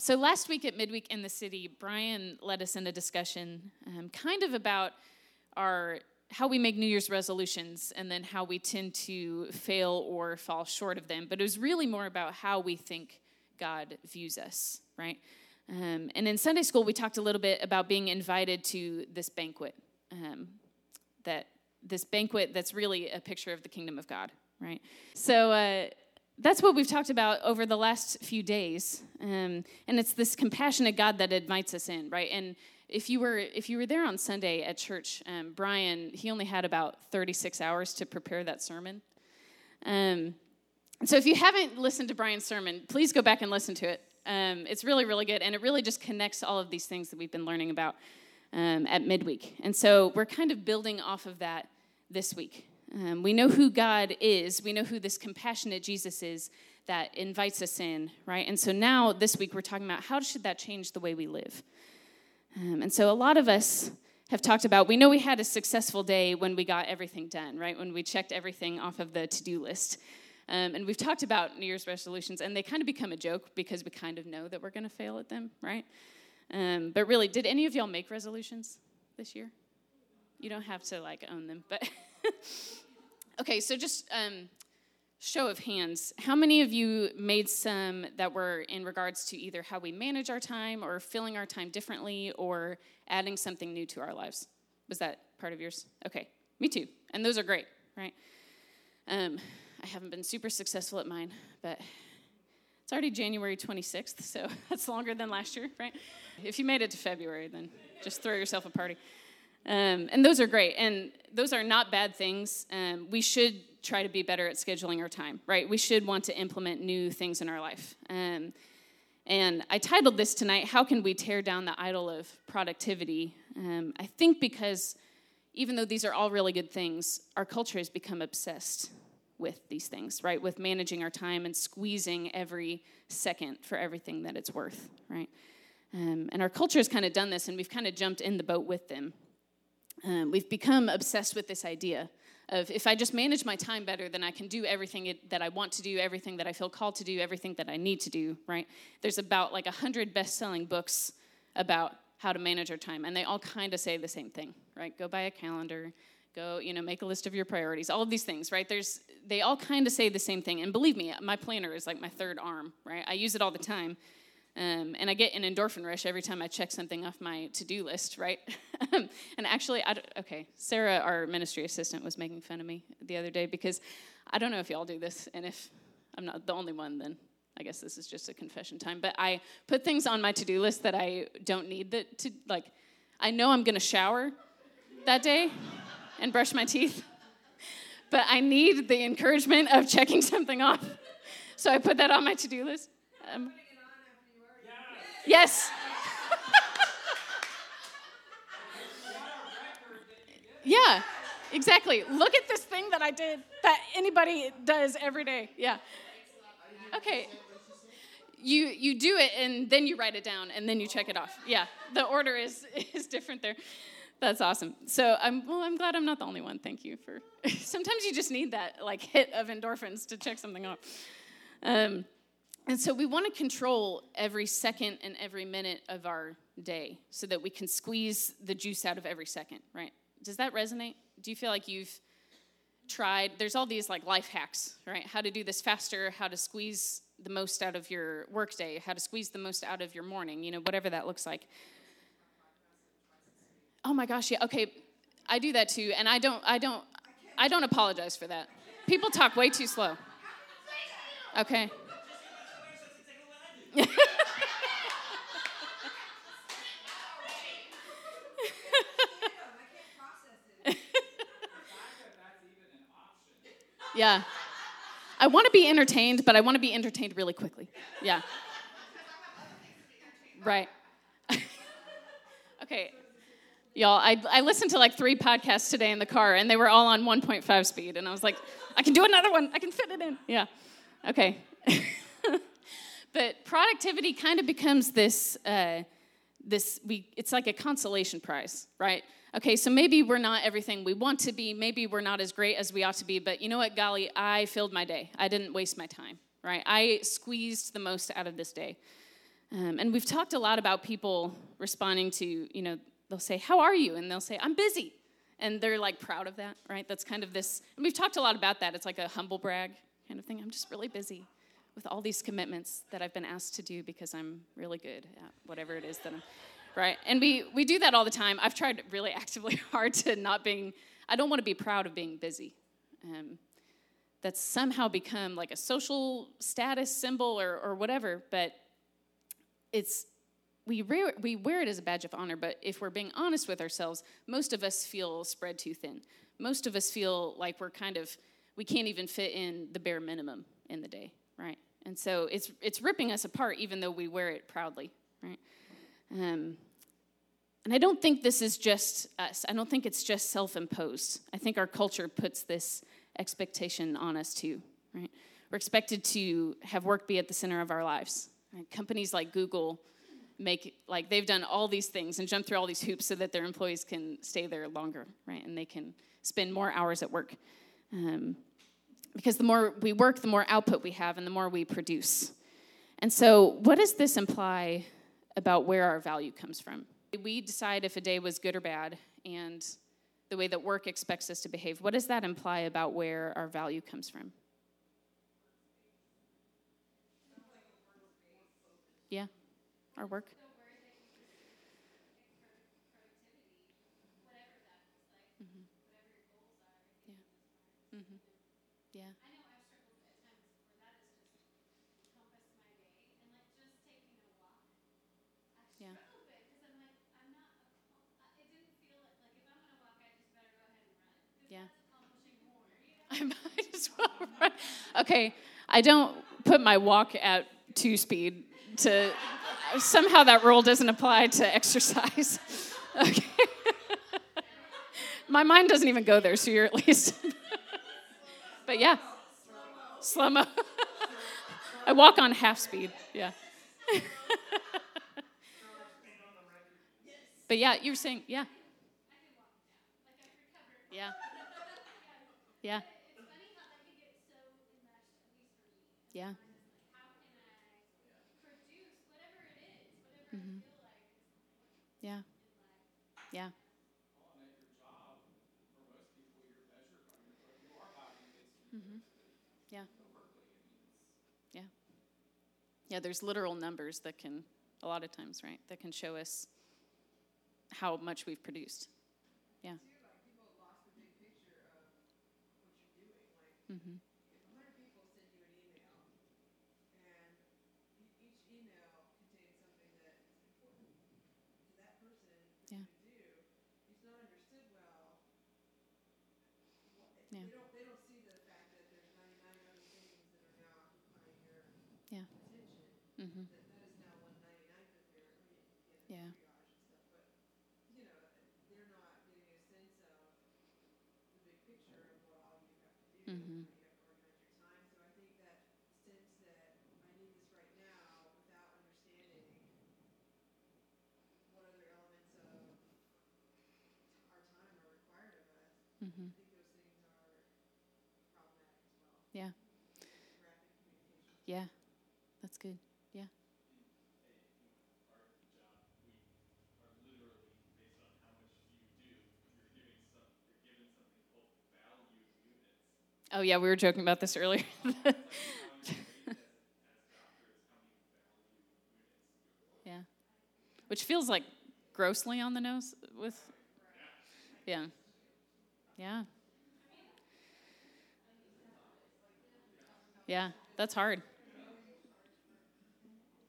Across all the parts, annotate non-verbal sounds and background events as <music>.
so last week at Midweek in the City, Brian led us in a discussion um, kind of about our how we make New Year's resolutions and then how we tend to fail or fall short of them. But it was really more about how we think God views us, right? Um, and in Sunday school, we talked a little bit about being invited to this banquet, um, that this banquet that's really a picture of the kingdom of God, right? So uh, that's what we've talked about over the last few days, um, and it's this compassionate God that invites us in, right? And if you were if you were there on Sunday at church, um, Brian he only had about 36 hours to prepare that sermon. Um, so if you haven't listened to Brian's sermon, please go back and listen to it. Um, it's really really good, and it really just connects all of these things that we've been learning about um, at midweek. And so we're kind of building off of that this week. Um, we know who God is. We know who this compassionate Jesus is that invites us in, right? And so now this week we're talking about how should that change the way we live. Um, and so a lot of us have talked about, we know we had a successful day when we got everything done, right? When we checked everything off of the to do list. Um, and we've talked about New Year's resolutions, and they kind of become a joke because we kind of know that we're going to fail at them, right? Um, but really, did any of y'all make resolutions this year? You don't have to like own them, but <laughs> <laughs> okay. So just um, show of hands, how many of you made some that were in regards to either how we manage our time or filling our time differently or adding something new to our lives? Was that part of yours? Okay, me too. And those are great, right? Um, I haven't been super successful at mine, but it's already January 26th, so <laughs> that's longer than last year, right? If you made it to February, then just throw yourself a party. Um, and those are great, and those are not bad things. Um, we should try to be better at scheduling our time, right? We should want to implement new things in our life. Um, and I titled this tonight, How Can We Tear Down the Idol of Productivity? Um, I think because even though these are all really good things, our culture has become obsessed with these things, right? With managing our time and squeezing every second for everything that it's worth, right? Um, and our culture has kind of done this, and we've kind of jumped in the boat with them. Um, we've become obsessed with this idea of if I just manage my time better, then I can do everything it, that I want to do, everything that I feel called to do, everything that I need to do, right? There's about like a hundred best-selling books about how to manage our time, and they all kind of say the same thing, right? Go buy a calendar, go, you know, make a list of your priorities, all of these things, right? There's, they all kind of say the same thing, and believe me, my planner is like my third arm, right? I use it all the time, um, and I get an endorphin rush every time I check something off my to do list, right? <laughs> and actually, I okay, Sarah, our ministry assistant, was making fun of me the other day because I don't know if y'all do this, and if I'm not the only one, then I guess this is just a confession time. But I put things on my to do list that I don't need that to, like, I know I'm gonna shower that day and brush my teeth, but I need the encouragement of checking <laughs> something off. So I put that on my to do list. Um, Yes. yeah, exactly. Look at this thing that I did that anybody does every day. Yeah. Okay. You you do it and then you write it down and then you check it off. Yeah. The order is <laughs> is different there. That's awesome. So I'm well. I'm glad I'm not the only one. Thank you for. <laughs> Sometimes you just need that like hit of endorphins to check something off. Um, and so we want to control every second and every minute of our day so that we can squeeze the juice out of every second, right? Does that resonate? Do you feel like you've tried? There's all these like life hacks, right? How to do this faster, how to squeeze the most out of your workday, how to squeeze the most out of your morning, you know, whatever that looks like. Oh my gosh, yeah. Okay, I do that too, and I don't I don't I don't apologize for that. People talk way too slow. Okay. Yeah. I want to be entertained, but I want to be entertained really quickly. Yeah. Right. <laughs> okay. Y'all, I, I listened to like three podcasts today in the car, and they were all on 1.5 speed. And I was like, I can do another one. I can fit it in. Yeah. Okay. <laughs> But productivity kind of becomes this, uh, this we, it's like a consolation prize, right? Okay, so maybe we're not everything we want to be. Maybe we're not as great as we ought to be. But you know what, golly, I filled my day. I didn't waste my time, right? I squeezed the most out of this day. Um, and we've talked a lot about people responding to, you know, they'll say, How are you? And they'll say, I'm busy. And they're like proud of that, right? That's kind of this, and we've talked a lot about that. It's like a humble brag kind of thing. I'm just really busy with all these commitments that I've been asked to do because I'm really good at whatever it is that I'm, right? And we, we do that all the time. I've tried really <laughs> actively hard to not being, I don't want to be proud of being busy. Um, that's somehow become like a social status symbol or, or whatever, but it's we wear, we wear it as a badge of honor, but if we're being honest with ourselves, most of us feel spread too thin. Most of us feel like we're kind of, we can't even fit in the bare minimum in the day, right? And so it's, it's ripping us apart even though we wear it proudly, right? Um, and I don't think this is just us. I don't think it's just self imposed. I think our culture puts this expectation on us too, right? We're expected to have work be at the center of our lives. Right? Companies like Google make like they've done all these things and jump through all these hoops so that their employees can stay there longer, right? And they can spend more hours at work. Um, because the more we work, the more output we have, and the more we produce. And so, what does this imply about where our value comes from? We decide if a day was good or bad, and the way that work expects us to behave. What does that imply about where our value comes from? Yeah, our work. Mm-hmm. Mm-hmm. I might as well run. Okay, I don't put my walk at two speed to somehow that rule doesn't apply to exercise. <laughs> Okay. <laughs> my mind doesn't even go there, so you're at least. But yeah, slow mo. <laughs> I walk on half speed. Yeah. <laughs> but yeah, you were saying, yeah. Yeah. Yeah. Yeah. Mm-hmm. Yeah. Yeah. Mm-hmm. Yeah. Yeah. Yeah, there's literal numbers that can, a lot of times, right, that can show us how much we've produced. Yeah. Mm-hmm. Mm-hmm. Yeah. But, you know, they're not getting a sense of the big picture of what all you have to do. Mm-hmm. You have to organize your time. So I think that sense that I need this right now without understanding what other elements of our time are mm-hmm. Problematic as well. Yeah. Yeah, that's good. Oh, yeah, we were joking about this earlier. <laughs> yeah. Which feels like grossly on the nose with. Yeah. Yeah. Yeah, that's hard.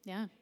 Yeah. Yeah.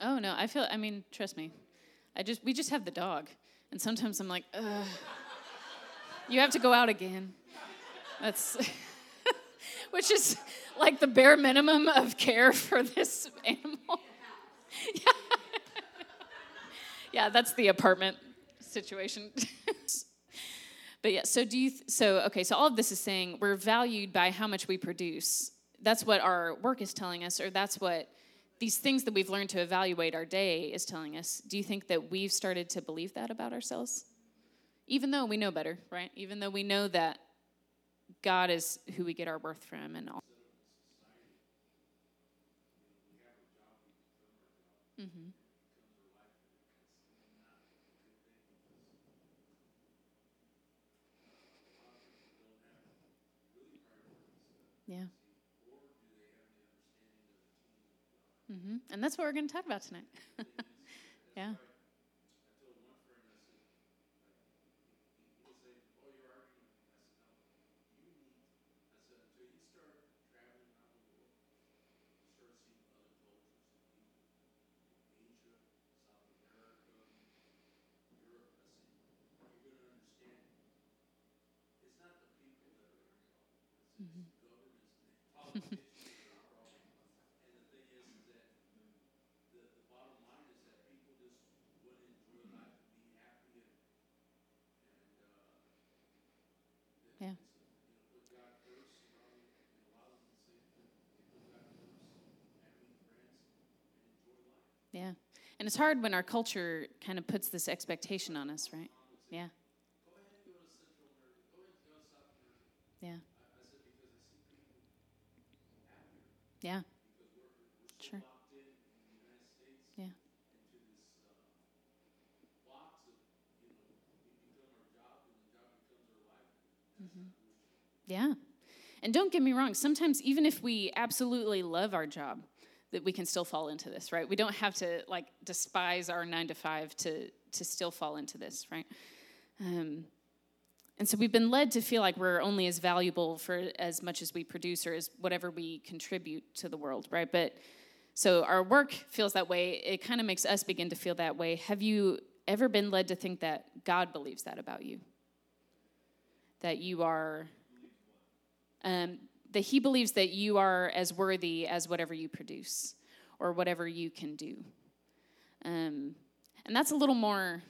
Oh no, I feel. I mean, trust me. I just we just have the dog, and sometimes I'm like, Ugh. you have to go out again. That's <laughs> which is like the bare minimum of care for this animal. yeah. <laughs> yeah, that's the apartment situation. <laughs> but yeah, so do you, th- so okay, so all of this is saying we're valued by how much we produce. That's what our work is telling us, or that's what these things that we've learned to evaluate our day is telling us. Do you think that we've started to believe that about ourselves? Even though we know better, right? Even though we know that God is who we get our worth from and all. Mm-hmm. Yeah. Mm-hmm. And that's what we're going to talk about tonight. <laughs> yeah. Yeah. Yeah. And it's hard when our culture kind of puts this expectation on us, right? Yeah. Yeah. Yeah. Sure. Yeah. Mm-hmm. Yeah. And don't get me wrong, sometimes even if we absolutely love our job, that we can still fall into this, right? We don't have to like despise our nine to five to to still fall into this, right? Um, and so we've been led to feel like we're only as valuable for as much as we produce or as whatever we contribute to the world, right? But so our work feels that way. It kind of makes us begin to feel that way. Have you ever been led to think that God believes that about you? That you are, um, that He believes that you are as worthy as whatever you produce or whatever you can do. Um, and that's a little more,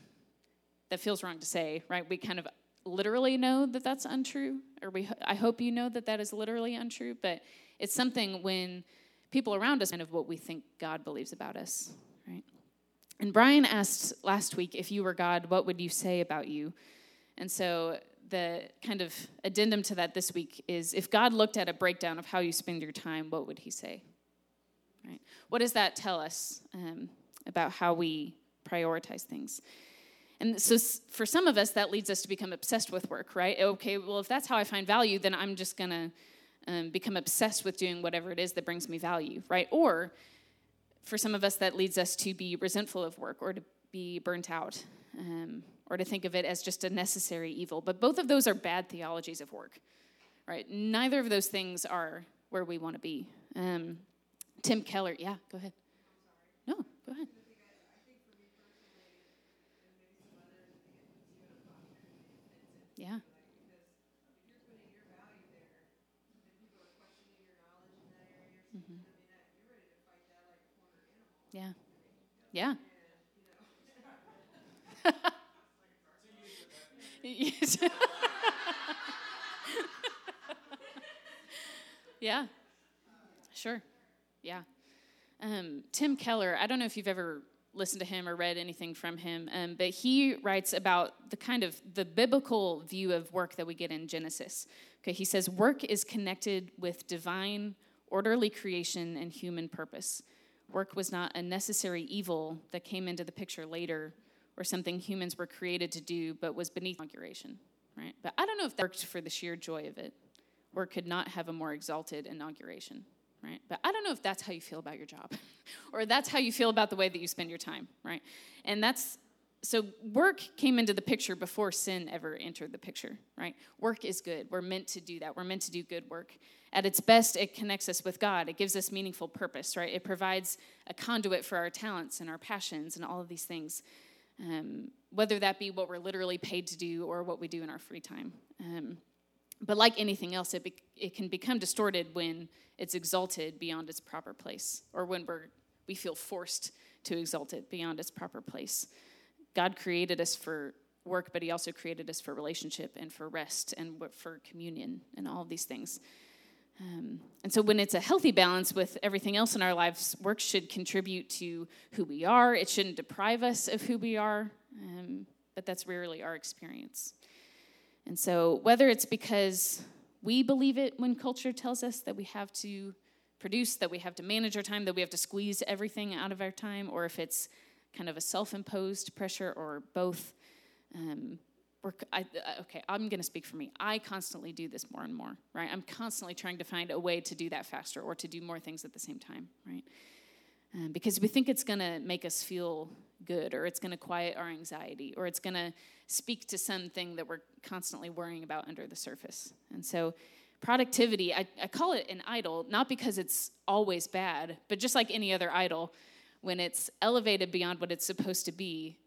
that feels wrong to say, right? We kind of literally know that that's untrue, or we, I hope you know that that is literally untrue, but it's something when people around us kind of what we think God believes about us, right? And Brian asked last week, if you were God, what would you say about you? And so the kind of addendum to that this week is if God looked at a breakdown of how you spend your time, what would he say? Right? What does that tell us um, about how we prioritize things? And so for some of us, that leads us to become obsessed with work, right? Okay, well, if that's how I find value, then I'm just going to um, become obsessed with doing whatever it is that brings me value, right? Or for some of us, that leads us to be resentful of work or to be burnt out um, or to think of it as just a necessary evil. But both of those are bad theologies of work, right? Neither of those things are where we want to be. Um, Tim Keller, yeah, go ahead. No, go ahead. Yeah. Mm-hmm. Yeah. Yeah. <laughs> <laughs> yeah. Sure. Yeah. Um, Tim Keller, I don't know if you've ever listened to him or read anything from him, um, but he writes about the kind of the biblical view of work that we get in Genesis. Okay, he says work is connected with divine, orderly creation and human purpose. Work was not a necessary evil that came into the picture later or something humans were created to do, but was beneath inauguration, right? But I don't know if that worked for the sheer joy of it. or could not have a more exalted inauguration right? But I don't know if that's how you feel about your job <laughs> or that's how you feel about the way that you spend your time, right? And that's so work came into the picture before sin ever entered the picture, right? Work is good. We're meant to do that. We're meant to do good work. At its best, it connects us with God. It gives us meaningful purpose, right? It provides a conduit for our talents and our passions and all of these things, um, whether that be what we're literally paid to do or what we do in our free time. Um, but like anything else, it, be- it can become distorted when it's exalted beyond its proper place or when we're, we feel forced to exalt it beyond its proper place. God created us for work, but He also created us for relationship and for rest and for communion and all of these things. Um, and so, when it's a healthy balance with everything else in our lives, work should contribute to who we are. It shouldn't deprive us of who we are, um, but that's rarely our experience. And so, whether it's because we believe it when culture tells us that we have to produce, that we have to manage our time, that we have to squeeze everything out of our time, or if it's kind of a self-imposed pressure or both um, I, uh, okay i'm going to speak for me. I constantly do this more and more right? I'm constantly trying to find a way to do that faster or to do more things at the same time right? Um, because we think it's going to make us feel good or it's going to quiet our anxiety or it's going to speak to something that we're constantly worrying about under the surface. And so productivity I, I call it an idol not because it's always bad but just like any other idol when it's elevated beyond what it's supposed to be,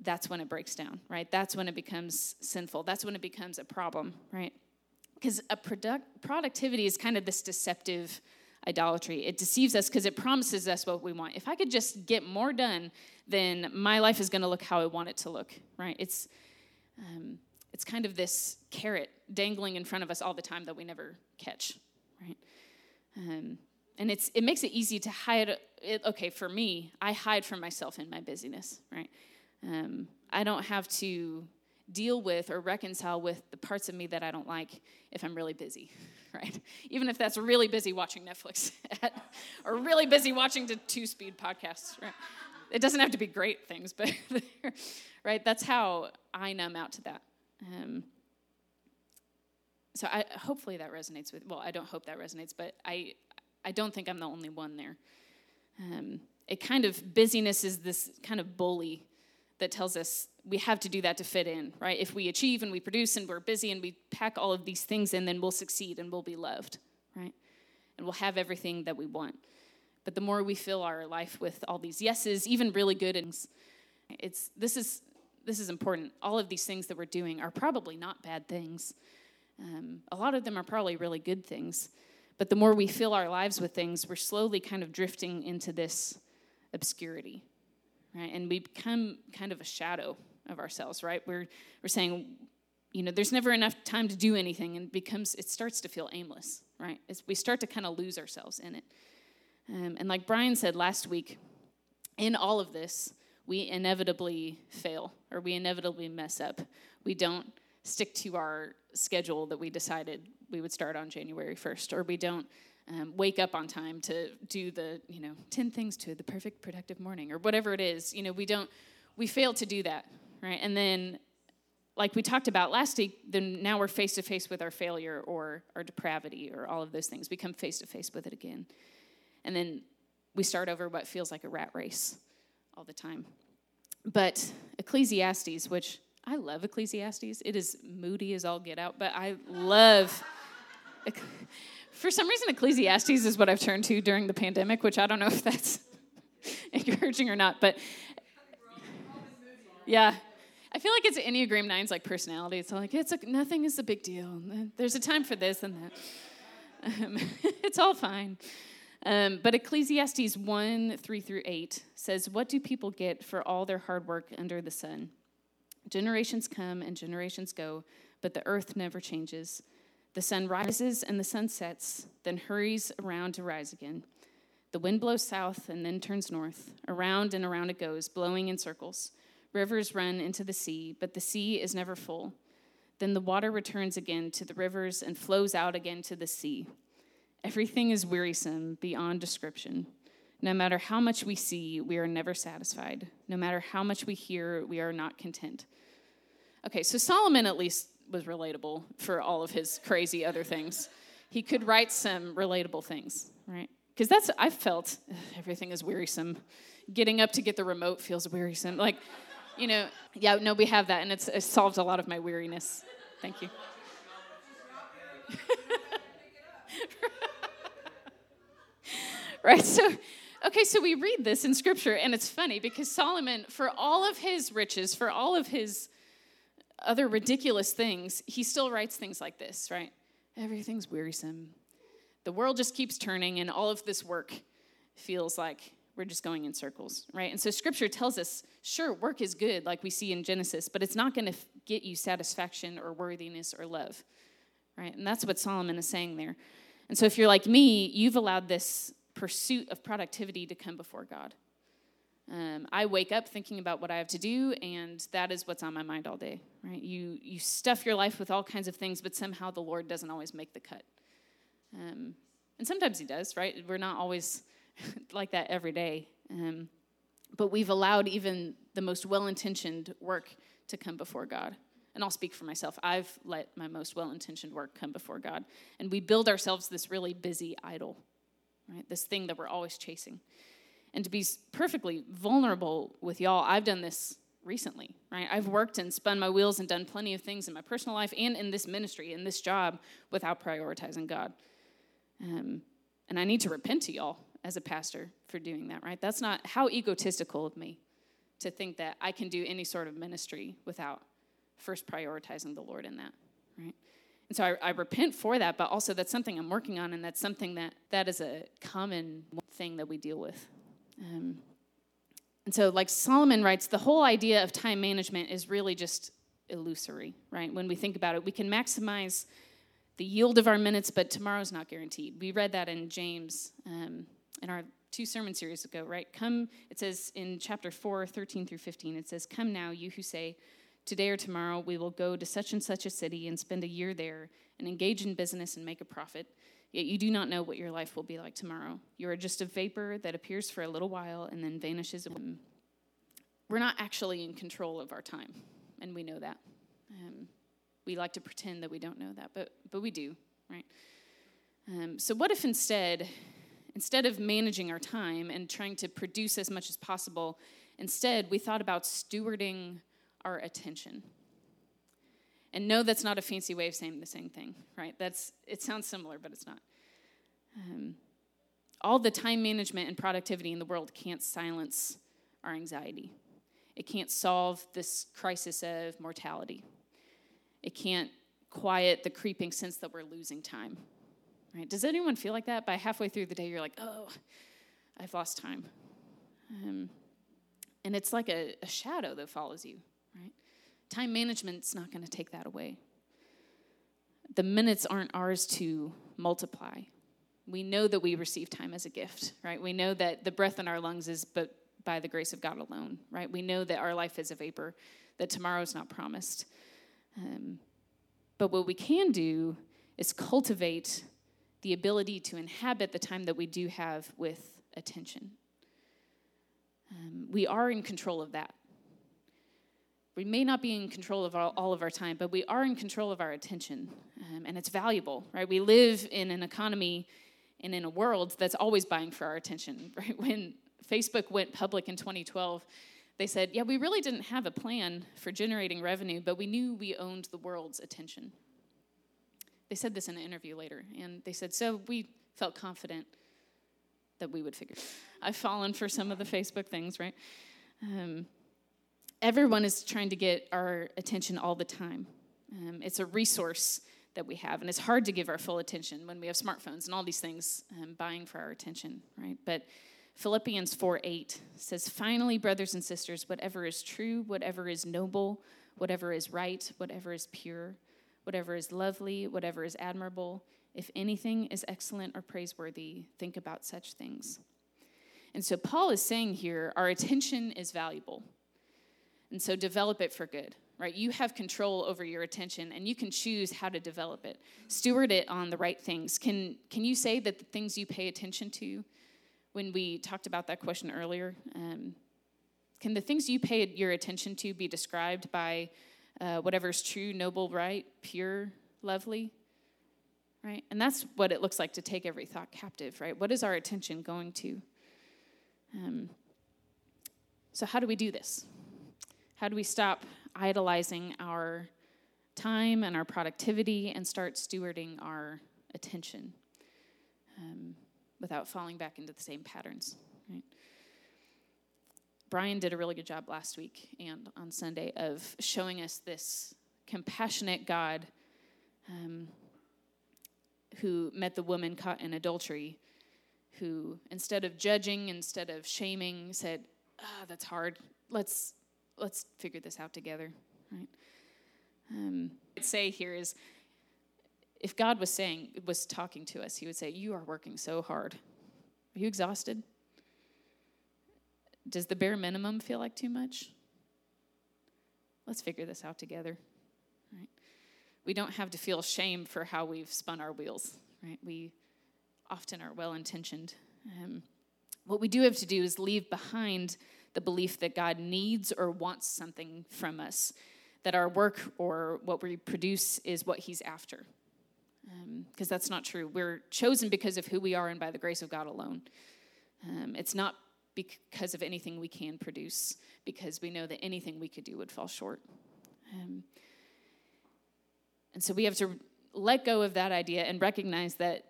that's when it breaks down, right? That's when it becomes sinful. That's when it becomes a problem, right? Because a product, productivity is kind of this deceptive idolatry. It deceives us because it promises us what we want. If I could just get more done, then my life is going to look how I want it to look, right? It's um, it's kind of this carrot dangling in front of us all the time that we never catch, right? Um, and it's it makes it easy to hide it, okay for me i hide from myself in my busyness right um, i don't have to deal with or reconcile with the parts of me that i don't like if i'm really busy <laughs> right? Even if that's really busy watching netflix <laughs> or really busy watching the two speed podcasts right? It doesn't have to be great things but <laughs> right? That's how i numb out to that. Um, so I, hopefully that resonates with well i don't hope that resonates but i I don't think I'm the only one there. Um, it kind of busyness is this kind of bully that tells us we have to do that to fit in, right? If we achieve and we produce and we're busy and we pack all of these things in, then we'll succeed and we'll be loved, right? And we'll have everything that we want. But the more we fill our life with all these yeses, even really good things, it's this is this is important. All of these things that we're doing are probably not bad things. Um, a lot of them are probably really good things. But the more we fill our lives with things, we're slowly kind of drifting into this obscurity, right? And we become kind of a shadow of ourselves, right? We're, we're saying, you know, there's never enough time to do anything, and becomes it starts to feel aimless, right? It's, we start to kind of lose ourselves in it. Um, and like Brian said last week, in all of this, we inevitably fail or we inevitably mess up. We don't stick to our schedule that we decided we would start on January 1st, or we don't um, wake up on time to do the, you know, 10 things to the perfect productive morning, or whatever it is. You know, we don't, we fail to do that, right? And then, like we talked about last week, then now we're face to face with our failure or our depravity or all of those things. We come face to face with it again. And then we start over what feels like a rat race all the time. But Ecclesiastes, which I love Ecclesiastes. It is moody as all get out, but I love. For some reason, Ecclesiastes is what I've turned to during the pandemic, which I don't know if that's <laughs> encouraging or not, but yeah. I feel like it's Enneagram 9's like personality. It's like, it's a, nothing is a big deal. There's a time for this and that. Um, <laughs> it's all fine. Um, but Ecclesiastes 1 3 through 8 says, What do people get for all their hard work under the sun? Generations come and generations go, but the earth never changes. The sun rises and the sun sets, then hurries around to rise again. The wind blows south and then turns north. Around and around it goes, blowing in circles. Rivers run into the sea, but the sea is never full. Then the water returns again to the rivers and flows out again to the sea. Everything is wearisome beyond description. No matter how much we see, we are never satisfied. No matter how much we hear, we are not content. Okay, so Solomon at least was relatable for all of his crazy other things. He could write some relatable things, right? Because that's, I felt everything is wearisome. Getting up to get the remote feels wearisome. Like, you know, yeah, no, we have that, and it's, it's solved a lot of my weariness. Thank you. <laughs> right, so, okay, so we read this in scripture, and it's funny because Solomon, for all of his riches, for all of his other ridiculous things, he still writes things like this, right? Everything's wearisome. The world just keeps turning, and all of this work feels like we're just going in circles, right? And so scripture tells us sure, work is good, like we see in Genesis, but it's not going to f- get you satisfaction or worthiness or love, right? And that's what Solomon is saying there. And so if you're like me, you've allowed this pursuit of productivity to come before God. Um, I wake up thinking about what I have to do, and that is what's on my mind all day, right? You, you stuff your life with all kinds of things, but somehow the Lord doesn't always make the cut. Um, and sometimes He does, right? We're not always <laughs> like that every day. Um, but we've allowed even the most well intentioned work to come before God. And I'll speak for myself. I've let my most well intentioned work come before God. And we build ourselves this really busy idol, right? This thing that we're always chasing and to be perfectly vulnerable with y'all, I've done this recently, right? I've worked and spun my wheels and done plenty of things in my personal life and in this ministry, in this job, without prioritizing God. Um, and I need to repent to y'all as a pastor for doing that, right? That's not how egotistical of me to think that I can do any sort of ministry without first prioritizing the Lord in that, right? And so I, I, repent for that, but also that's something I'm working on, and that's something that that is a common thing that we deal with. Um, and so, like Solomon writes, the whole idea of time management is really just illusory, right? When we think about it, we can maximize the yield of our minutes, but tomorrow's not guaranteed. We read that in James um, in our two sermon series ago, right? Come, it says in chapter 4, 13 through 15, it says, Come now, you who say, Today or tomorrow we will go to such and such a city and spend a year there and engage in business and make a profit. Yet you do not know what your life will be like tomorrow. You are just a vapor that appears for a little while and then vanishes. We're not actually in control of our time, and we know that. Um, we like to pretend that we don't know that, but, but we do, right? Um, so, what if instead, instead of managing our time and trying to produce as much as possible, instead we thought about stewarding our attention? And no, that's not a fancy way of saying the same thing, right? That's it sounds similar, but it's not. Um, all the time management and productivity in the world can't silence our anxiety. It can't solve this crisis of mortality. It can't quiet the creeping sense that we're losing time. Right? Does anyone feel like that? By halfway through the day, you're like, oh, I've lost time. Um, and it's like a, a shadow that follows you? Time management's not going to take that away. The minutes aren't ours to multiply. We know that we receive time as a gift, right? We know that the breath in our lungs is but by the grace of God alone, right? We know that our life is a vapor, that tomorrow is not promised. Um, but what we can do is cultivate the ability to inhabit the time that we do have with attention. Um, we are in control of that. We may not be in control of all, all of our time, but we are in control of our attention, um, and it's valuable, right? We live in an economy and in a world that's always buying for our attention, <laughs> right? When Facebook went public in 2012, they said, Yeah, we really didn't have a plan for generating revenue, but we knew we owned the world's attention. They said this in an interview later, and they said, So we felt confident that we would figure. I've fallen for some of the Facebook things, right? Um, everyone is trying to get our attention all the time. Um, it's a resource that we have, and it's hard to give our full attention when we have smartphones and all these things um, buying for our attention, right? But Philippians 4 8 says, Finally, brothers and sisters, whatever is true, whatever is noble, whatever is right, whatever is pure, whatever is lovely, whatever is admirable, if anything is excellent or praiseworthy, think about such things. And so Paul is saying here, our attention is valuable. And so develop it for good, right? You have control over your attention and you can choose how to develop it. Steward it on the right things. Can, can you say that the things you pay attention to, when we talked about that question earlier, um, can the things you pay your attention to be described by uh, whatever is true, noble, right, pure, lovely? Right? And that's what it looks like to take every thought captive, right? What is our attention going to? Um, so, how do we do this? How do we stop idolizing our time and our productivity and start stewarding our attention um, without falling back into the same patterns? Right? Brian did a really good job last week and on Sunday of showing us this compassionate God um, who met the woman caught in adultery, who instead of judging, instead of shaming, said, "Ah, that's hard. Let's let's figure this out together." Right? Um, I'd say here is, if God was saying was talking to us, He would say, "You are working so hard. Are you exhausted? Does the bare minimum feel like too much? Let's figure this out together." Right? We don't have to feel shame for how we've spun our wheels. Right? We often are well intentioned. Um, what we do have to do is leave behind the belief that God needs or wants something from us, that our work or what we produce is what He's after. Because um, that's not true. We're chosen because of who we are and by the grace of God alone. Um, it's not because of anything we can produce, because we know that anything we could do would fall short. Um, and so we have to let go of that idea and recognize that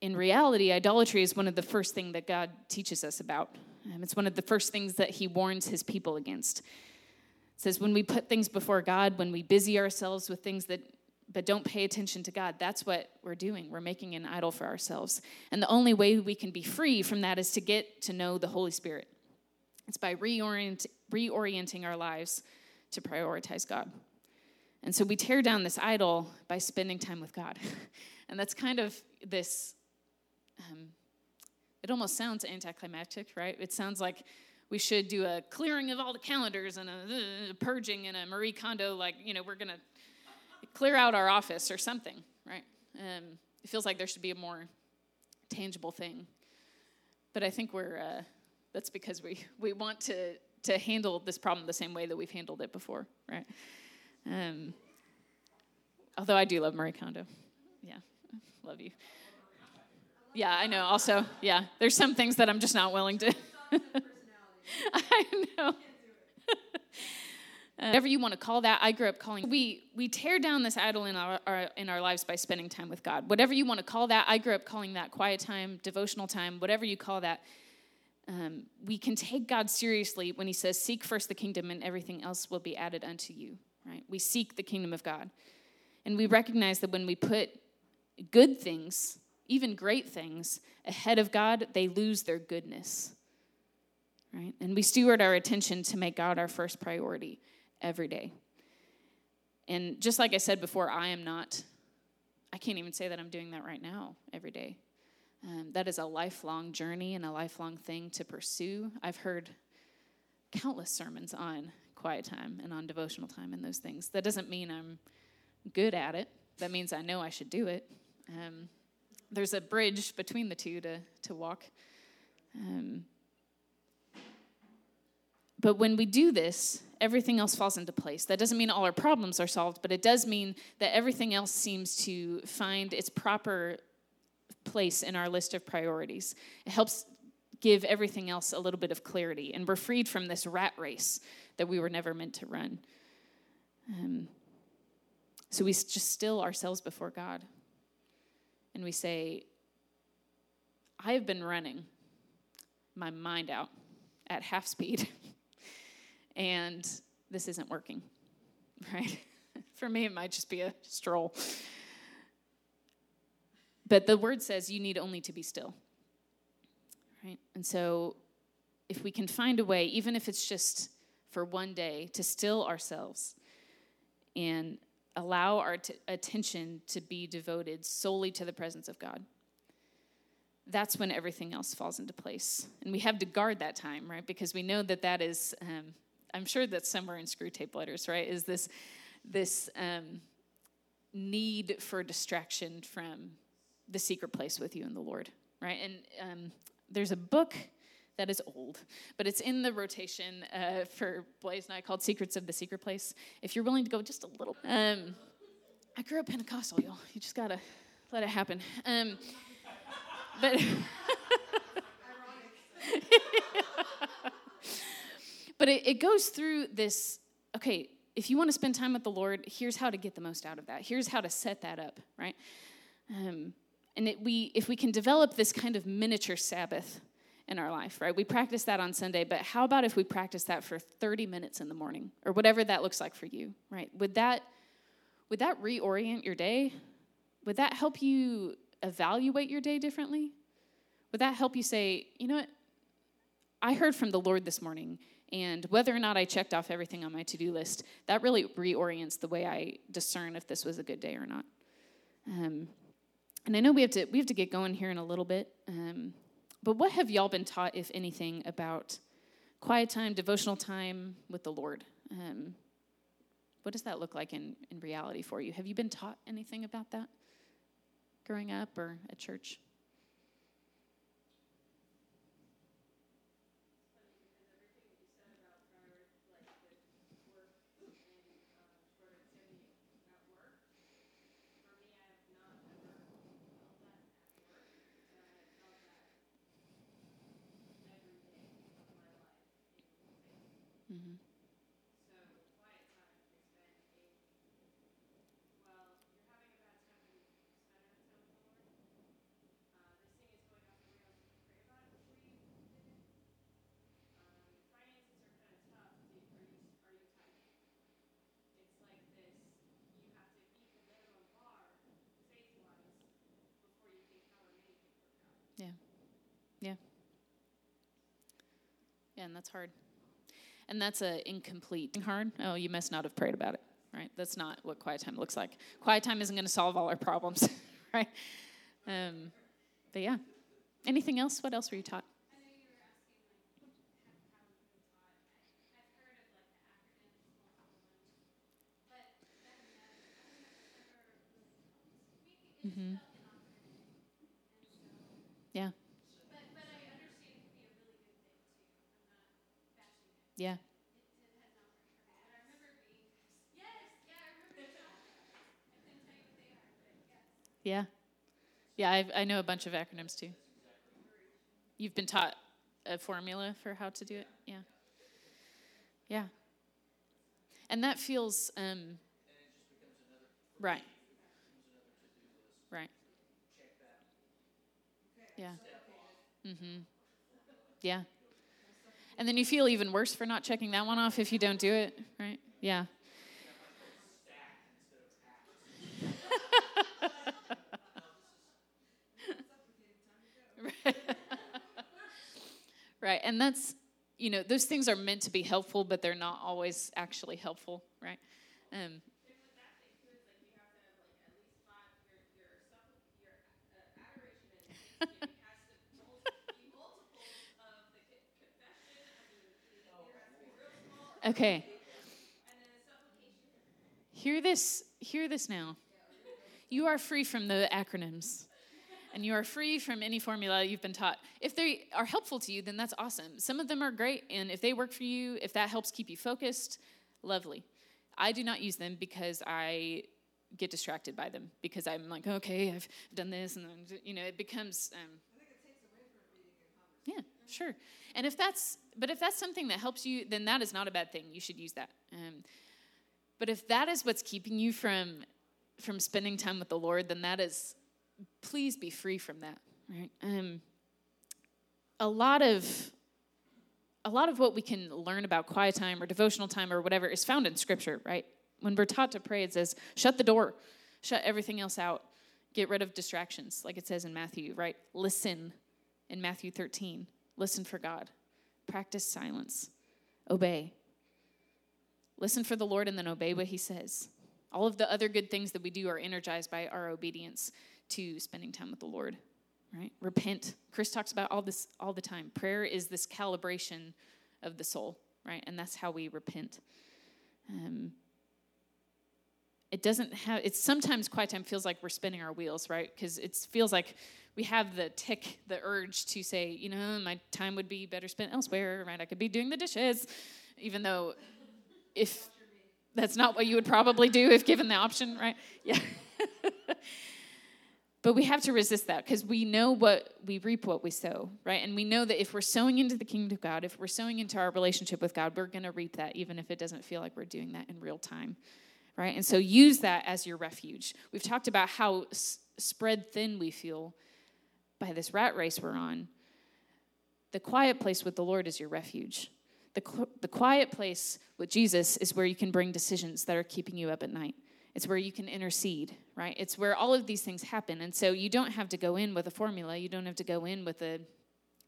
in reality, idolatry is one of the first things that God teaches us about. Um, it's one of the first things that He warns His people against. It says, when we put things before God, when we busy ourselves with things that but don't pay attention to God, that's what we're doing. We're making an idol for ourselves. And the only way we can be free from that is to get to know the Holy Spirit. It's by reorient, reorienting our lives to prioritize God. And so we tear down this idol by spending time with God. <laughs> and that's kind of this, um, it almost sounds anticlimactic, right? It sounds like we should do a clearing of all the calendars and a, uh, purging and a Marie Kondo, like, you know, we're going to clear out our office or something, right? Um, it feels like there should be a more tangible thing. But I think we're, uh, that's because we, we want to, to handle this problem the same way that we've handled it before, right? Um, although I do love Marie Kondo. Yeah, love you. Yeah, I know. Also, yeah, there's some things that I'm just not willing to. <laughs> I know. <laughs> Uh, whatever you want to call that, I grew up calling. We we tear down this idol in our, our, in our lives by spending time with God. Whatever you want to call that, I grew up calling that quiet time, devotional time, whatever you call that. Um, we can take God seriously when He says, "Seek first the kingdom, and everything else will be added unto you." right? We seek the kingdom of God. And we recognize that when we put good things, even great things, ahead of God, they lose their goodness. Right? And we steward our attention to make God our first priority every day. And just like I said before, I am not, I can't even say that I'm doing that right now every day. Um, that is a lifelong journey and a lifelong thing to pursue. I've heard countless sermons on quiet time and on devotional time and those things. That doesn't mean I'm good at it. That means I know I should do it. Um, there's a bridge between the two to, to walk. Um, but when we do this, everything else falls into place. That doesn't mean all our problems are solved, but it does mean that everything else seems to find its proper place in our list of priorities. It helps give everything else a little bit of clarity, and we're freed from this rat race that we were never meant to run. Um, so we just still ourselves before God. And we say, I have been running my mind out at half speed, <laughs> and this isn't working, <laughs> right? <laughs> For me, it might just be a stroll. But the word says you need only to be still, right? And so if we can find a way, even if it's just for one day to still ourselves and allow our t- attention to be devoted solely to the presence of God. That's when everything else falls into place. And we have to guard that time, right? Because we know that that is, um, I'm sure that's somewhere in Screwtape Letters, right? Is this, this um, need for distraction from the secret place with you and the Lord, right? And um, there's a book that is old, but it's in the rotation uh, for Blaze and I called Secrets of the Secret Place. If you're willing to go just a little, um, I grew up Pentecostal, y'all. You just gotta let it happen. Um, but <laughs> but it, it goes through this okay, if you want to spend time with the Lord, here's how to get the most out of that. Here's how to set that up, right? Um, and it, we, if we can develop this kind of miniature Sabbath in our life, right? We practice that on Sunday, but how about if we practice that for 30 minutes in the morning or whatever that looks like for you, right? Would that would that reorient your day? Would that help you evaluate your day differently? Would that help you say, you know what? I heard from the Lord this morning, and whether or not I checked off everything on my to do list, that really reorients the way I discern if this was a good day or not. Um, and I know we have to we have to get going here in a little bit. Um, but what have y'all been taught, if anything, about quiet time, devotional time with the Lord? Um, what does that look like in, in reality for you? Have you been taught anything about that growing up or at church? Mm-hmm. Yeah. Yeah. And that's hard. And that's a incomplete hard. Oh, you must not have prayed about it, right? That's not what quiet time looks like. Quiet time isn't going to solve all our problems, <laughs> right? Um, but yeah. Anything else? What else were you taught? Mm-hmm. Yeah. Yeah. Yeah. Yeah, I've, i know a bunch of acronyms too. You've been taught a formula for how to do it? Yeah. Yeah. And that feels, um, right. Right. Yeah. Mm-hmm. Yeah. And then you feel even worse for not checking that one off if you don't do it, right? Yeah. <laughs> right. And that's, you know, those things are meant to be helpful, but they're not always actually helpful, right? Um, <laughs> Okay. Hear this, hear this now. You are free from the acronyms. And you are free from any formula you've been taught. If they are helpful to you, then that's awesome. Some of them are great, and if they work for you, if that helps keep you focused, lovely. I do not use them because I get distracted by them because I'm like, okay, I've done this, and then, you know, it becomes. Um, yeah, sure. And if that's, but if that's something that helps you, then that is not a bad thing. You should use that. Um, but if that is what's keeping you from from spending time with the Lord, then that is, please be free from that. Right. Um, a lot of a lot of what we can learn about quiet time or devotional time or whatever is found in Scripture. Right. When we're taught to pray, it says, "Shut the door, shut everything else out." Get rid of distractions, like it says in Matthew, right? Listen in Matthew 13. Listen for God. Practice silence. Obey. Listen for the Lord and then obey what he says. All of the other good things that we do are energized by our obedience to spending time with the Lord. Right? Repent. Chris talks about all this all the time. Prayer is this calibration of the soul, right? And that's how we repent. Um, it doesn't have it's sometimes quiet time feels like we're spinning our wheels right? Because it feels like we have the tick the urge to say you know my time would be better spent elsewhere right? I could be doing the dishes even though if that's not what you would probably do if given the option right? Yeah. <laughs> But we have to resist that because we know what we reap what we sow, right? And we know that if we're sowing into the kingdom of God, if we're sowing into our relationship with God, we're going to reap that even if it doesn't feel like we're doing that in real time, right? And so use that as your refuge. We've talked about how s- spread thin we feel by this rat race we're on. The quiet place with the Lord is your refuge. The, the quiet place with Jesus is where you can bring decisions that are keeping you up at night. It's where you can intercede, right? It's where all of these things happen. And so you don't have to go in with a formula, you don't have to go in with a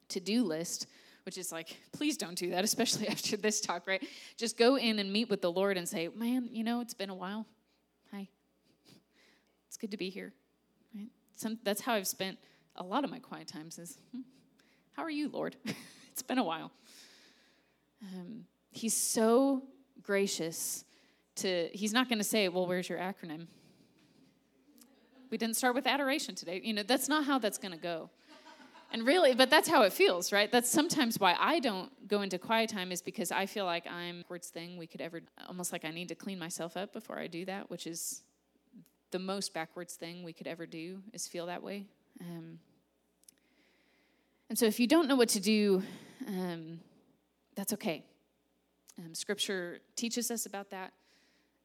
to do list, which is like, please don't do that, <laughs> especially after this talk, right? Just go in and meet with the Lord and say, man, you know, it's been a while. Hi. It's good to be here, right? Some, that's how I've spent a lot of my quiet times is, hmm, how are you, Lord? <laughs> it's been a while. Um, he's so gracious to, he's not going to say, well, where's your acronym? We didn't start with adoration today. You know, that's not how that's going to go. And really, but that's how it feels, right? That's sometimes why I don't go into quiet time is because I feel like I'm worst thing we could ever almost like I need to clean myself up before I do that, which is the most backwards thing we could ever do is feel that way. Um, and so if you don't know what to do, um, that's okay. Um, scripture teaches us about that.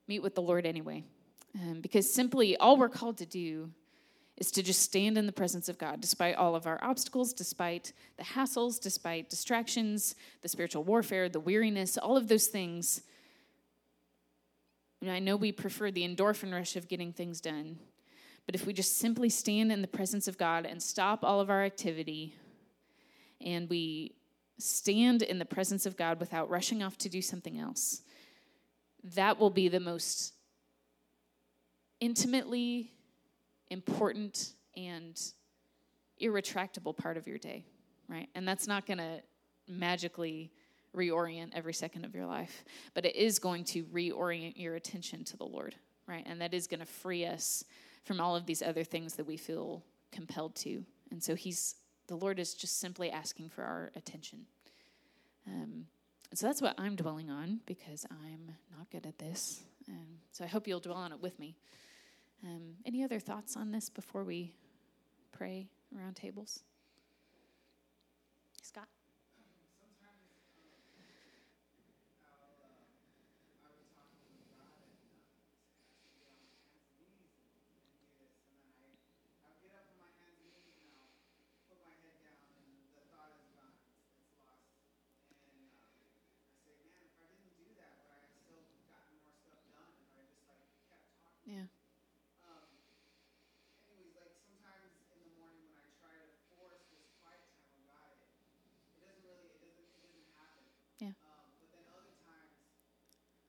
Meet with the Lord anyway. Um, because simply all we're called to do is to just stand in the presence of God despite all of our obstacles, despite the hassles, despite distractions, the spiritual warfare, the weariness, all of those things. I know we prefer the endorphin rush of getting things done, but if we just simply stand in the presence of God and stop all of our activity and we stand in the presence of God without rushing off to do something else, that will be the most intimately important and irretractable part of your day, right? And that's not going to magically reorient every second of your life, but it is going to reorient your attention to the Lord, right? And that is going to free us from all of these other things that we feel compelled to. And so he's the Lord is just simply asking for our attention. Um, and so that's what I'm dwelling on because I'm not good at this. Um, so I hope you'll dwell on it with me. Um, any other thoughts on this before we pray around tables? Scott? Yeah. Um, anyways, like sometimes in the morning when I try to force this quiet time on God, it, it doesn't really, it doesn't, it doesn't happen. Yeah. Um, but then other times,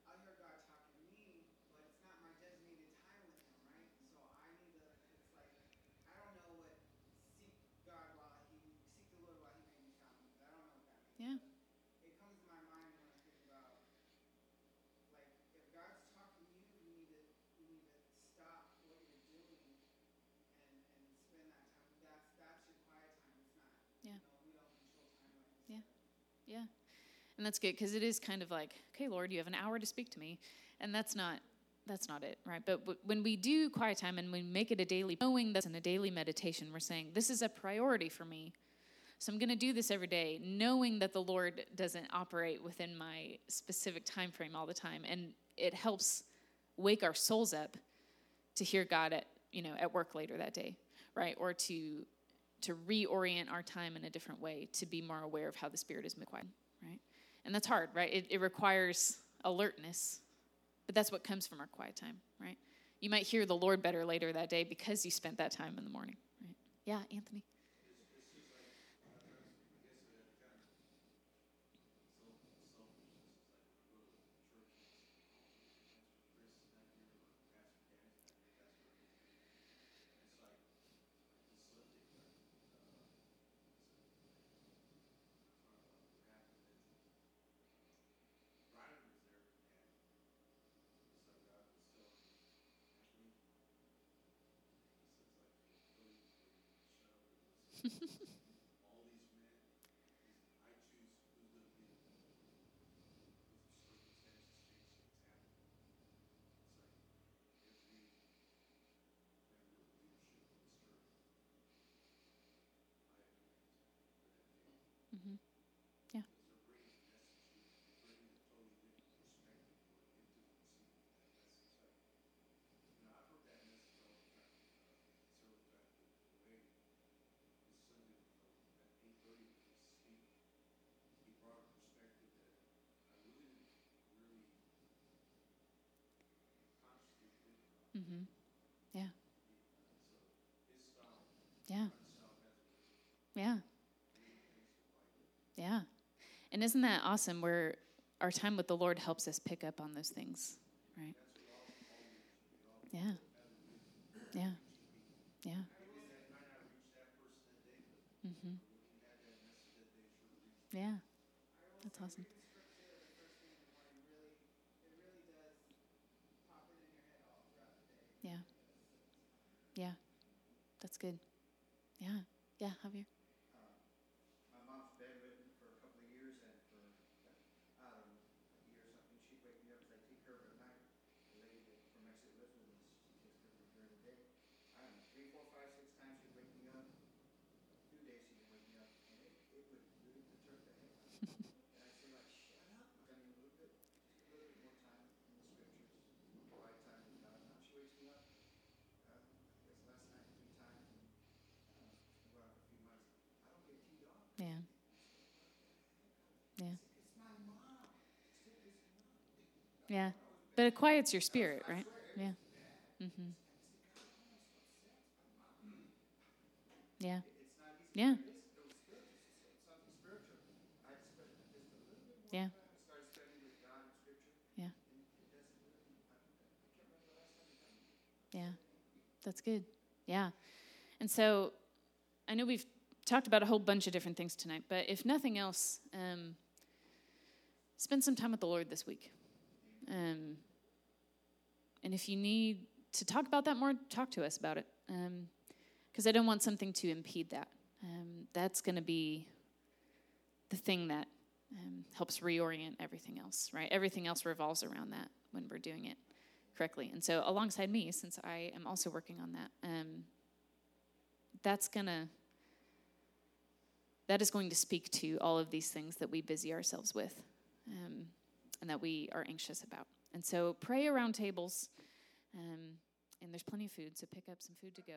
I'll hear God talking to me, but it's not my designated time with Him, right? So I need to. It's like I don't know what seek God while He seek the Lord while He may be found. I don't know what that means. Yeah. It comes to my mind when I think about like if God's talking to you, you need to you need to stop what you're doing and and spend that time. That's that's your quiet time. It's not. Yeah. You know, we don't control time like this. Yeah. Yeah. And that's good because it is kind of like, okay, Lord, you have an hour to speak to me. And that's not that's not it, right? But w- when we do quiet time and we make it a daily, knowing that's in a daily meditation, we're saying, this is a priority for me. So I'm going to do this every day, knowing that the Lord doesn't operate within my specific time frame all the time. And it helps wake our souls up to hear God at, you know, at work later that day, right? Or to to reorient our time in a different way, to be more aware of how the Spirit is moving, right? And that's hard, right? It, it requires alertness, but that's what comes from our quiet time, right? You might hear the Lord better later that day because you spent that time in the morning, right? Yeah, Anthony. Mm-hmm. Yeah. Mm-hmm. Yeah. Yeah. Yeah. And isn't that awesome where our time with the Lord helps us pick up on those things, right? Yeah. Yeah. Yeah. Mm-hmm. Yeah. That's awesome. Yeah. Yeah. That's good. Yeah. Yeah, Javier. my mom's bedridden for a couple of years, and for, I don't know, a year or something, she'd wake me up as I take care of her at night. The lady that from Mexico lives with us, she takes care of her during the day. I don't know, three, four, five, six times she'd wake me up. A few days she'd wake me up, and it, it would really perturb the heck out of me. And I'd say like, shut up, I mean, a little bit, just a little bit more time in the scriptures, quiet time with God. Now she wakes me up, uh, I guess last night three times, and, uh, it's been going on for a few months. I don't get teed off. Yeah. Yeah. Yeah. But it quiets your spirit, right? Yeah. Mm-hmm. Yeah. Yeah. Yeah. Yeah. Yeah. That's good. Yeah. And so I know we've talked about a whole bunch of different things tonight, but if nothing else, um, spend some time with the Lord this week. Um, and if you need to talk about that more, talk to us about it. Because I don't want something to impede that. Um, that's going to be the thing that um, helps reorient everything else, right? Everything else revolves around that when we're doing it correctly. And so, alongside me, since I am also working on that, um, that's going to that is going to speak to all of these things that we busy ourselves with um, and that we are anxious about. And so pray around tables, um, and there's plenty of food, so pick up some food to go.